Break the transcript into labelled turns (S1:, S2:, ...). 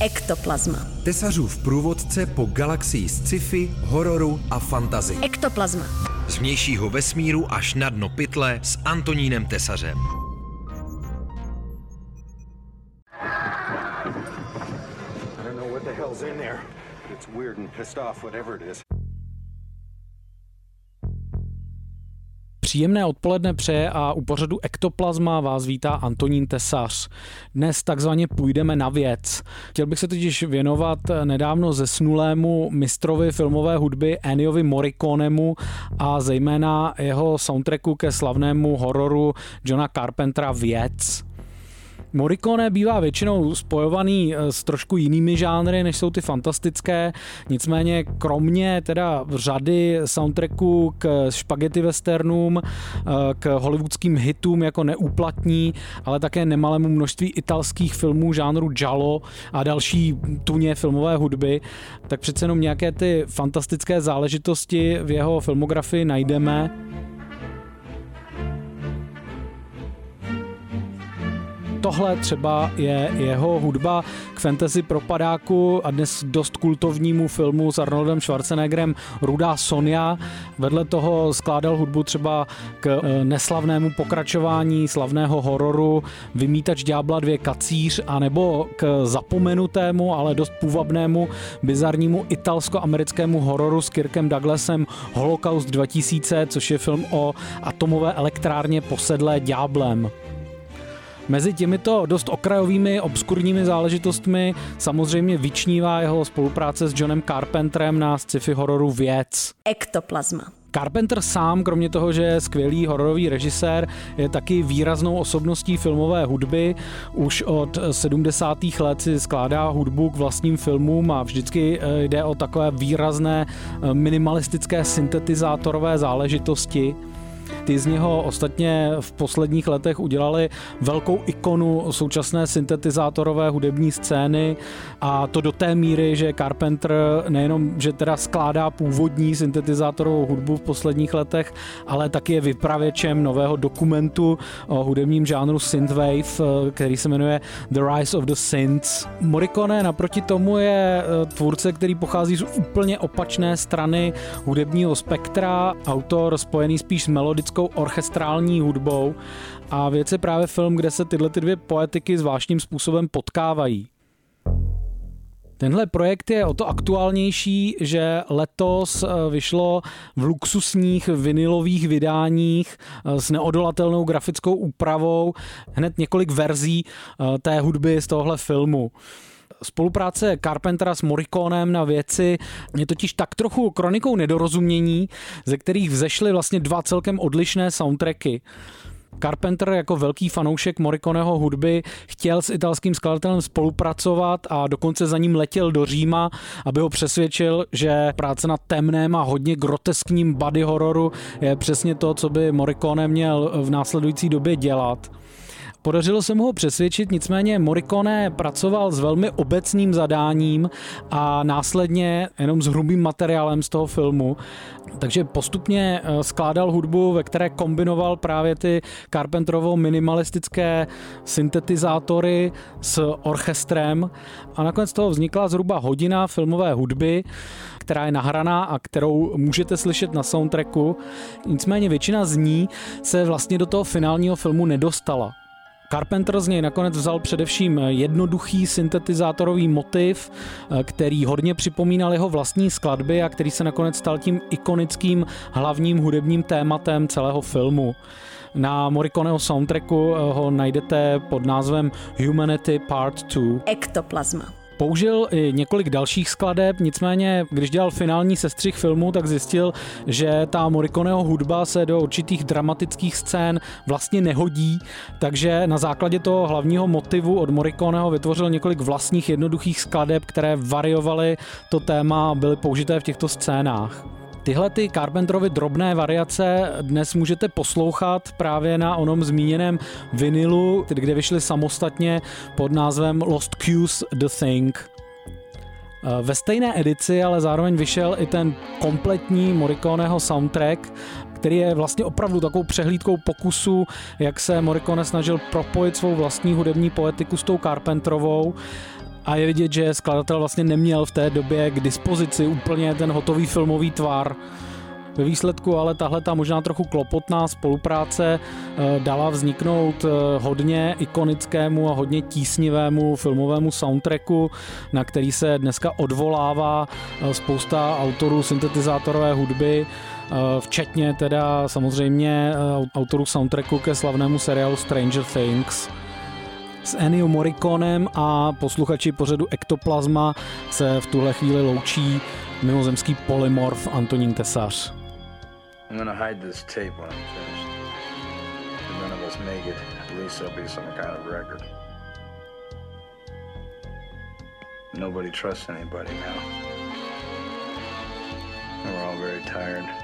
S1: Ektoplazma.
S2: Tesařův průvodce po galaxii sci-fi, hororu a fantazy.
S1: Ektoplazma.
S2: Z vnějšího vesmíru až na dno pytle s Antonínem Tesařem.
S3: I don't know what the hell's in there, it's weird and pissed off, whatever it is.
S4: Příjemné odpoledne přeje a u pořadu Ektoplazma vás vítá Antonín Tesař. Dnes takzvaně půjdeme na věc. Chtěl bych se totiž věnovat nedávno zesnulému mistrovi filmové hudby Enniovi Morriconemu a zejména jeho soundtracku ke slavnému hororu Johna Carpentera Věc. Morricone bývá většinou spojovaný eh, s trošku jinými žánry, než jsou ty fantastické, nicméně kromě teda řady soundtracků k špagety westernům, eh, k hollywoodským hitům jako neúplatní, ale také nemalému množství italských filmů žánru Giallo a další tuně filmové hudby, tak přece jenom nějaké ty fantastické záležitosti v jeho filmografii najdeme. Tohle třeba je jeho hudba k fantasy propadáku a dnes dost kultovnímu filmu s Arnoldem Schwarzeneggerem Rudá Sonia. Vedle toho skládal hudbu třeba k eh, neslavnému pokračování slavného hororu Vymítač ďábla dvě kacíř a nebo k zapomenutému, ale dost půvabnému bizarnímu italsko-americkému hororu s Kirkem Douglasem Holocaust 2000, což je film o atomové elektrárně posedlé ďáblem. Mezi těmito dost okrajovými, obskurními záležitostmi samozřejmě vyčnívá jeho spolupráce s Johnem Carpenterem na sci-fi hororu Věc.
S1: Ektoplazma.
S4: Carpenter sám, kromě toho, že je skvělý hororový režisér, je taky výraznou osobností filmové hudby. Už od 70. let si skládá hudbu k vlastním filmům a vždycky eh, jde o takové výrazné eh, minimalistické syntetizátorové záležitosti. Ty z něho ostatně v posledních letech udělali velkou ikonu současné syntetizátorové hudební scény a to do té míry, že Carpenter nejenom, že teda skládá původní syntetizátorovou hudbu v posledních letech, ale taky je vypravěčem nového dokumentu o hudebním žánru synthwave, který se jmenuje The Rise of the Synths. Morricone naproti tomu je eh, tvůrce, který pochází z úplně opačné strany hudebního spektra, autor spojený spíš s melodickou klasickou orchestrální hudbou a věc je právě film, kde se tyhle ty dvě poetiky zvláštním způsobem potkávají. Tenhle projekt je o to aktuálnější, že letos eh, vyšlo v luxusních vinilových vydáních eh, s neodolatelnou grafickou úpravou hned několik verzí eh, té hudby z tohle filmu. Spolupráce Carpentera s Morriconem na věci je totiž tak trochu kronikou nedorozumění, ze kterých vzešly vlastně dva celkem odlišné soundtracky. Carpenter jako velký fanoušek Morriconeho hudby chtěl s italským skladatelem spolupracovat a dokonce za ním letěl do Říma, aby ho přesvědčil, že práce na temném a hodně groteskním body hororu je přesně to, co by Morricone měl v následující době dělat. Podařilo se mu ho přesvědčit, nicméně Morricone pracoval s velmi obecným zadáním a následně jenom s hrubým materiálem z toho filmu. Takže postupně eh, skládal hudbu, ve které kombinoval právě ty Carpenterovo minimalistické syntetizátory s orchestrem a nakonec toho vznikla zhruba hodina filmové hudby, která je nahraná a kterou můžete slyšet na soundtracku. Nicméně většina z ní se vlastně do toho finálního filmu nedostala. Carpenter z něj nakonec vzal především jednoduchý syntetizátorový motiv, který hodně připomínal jeho vlastní skladby a který se nakonec stal tím ikonickým hlavním hudebním tématem celého filmu. Na Morriconeho soundtracku ho najdete pod názvem Humanity Part 2.
S1: Ektoplazma.
S4: Použil i několik dalších skladeb, nicméně, když dělal finální sestřih filmu, tak zjistil, že ta Morriconeho hudba se do určitých dramatických scén vlastně nehodí, takže na základě toho hlavního motivu od Morriconeho vytvořil několik vlastních jednoduchých skladeb, které variovaly to téma a byly použité v těchto scénách. Tyhle ty Carpenterovy drobné variace dnes můžete poslouchat právě na onom zmíněném vinilu, kde vyšly samostatně pod názvem Lost Cues The Thing. Ve stejné edici ale zároveň vyšel i ten kompletní Morriconeho soundtrack, který je vlastně opravdu takovou přehlídkou pokusu, jak se Morricone snažil propojit svou vlastní hudební poetiku s tou Carpenterovou A je vidět, že skladatel vlastně neměl v té době k dispozici úplně ten hotový filmový tvar. Ve výsledku ale tahle ta možná trochu klopotná spolupráce eh, dala vzniknout eh, hodně ikonickému a hodně tísnivému filmovému soundtracku, na který se dneska odvolává eh, spousta autorů syntetizátorové hudby, včetně teda samozřejmě autorů soundtracku ke slavnému seriálu Stranger Things. S Ennio Morriconem a posluchači pořadu Ektoplasma se v tuhle chvíli loučí mimozemský polymorf Antonín Tesař. Nobody trusts anybody now. We're all very tired.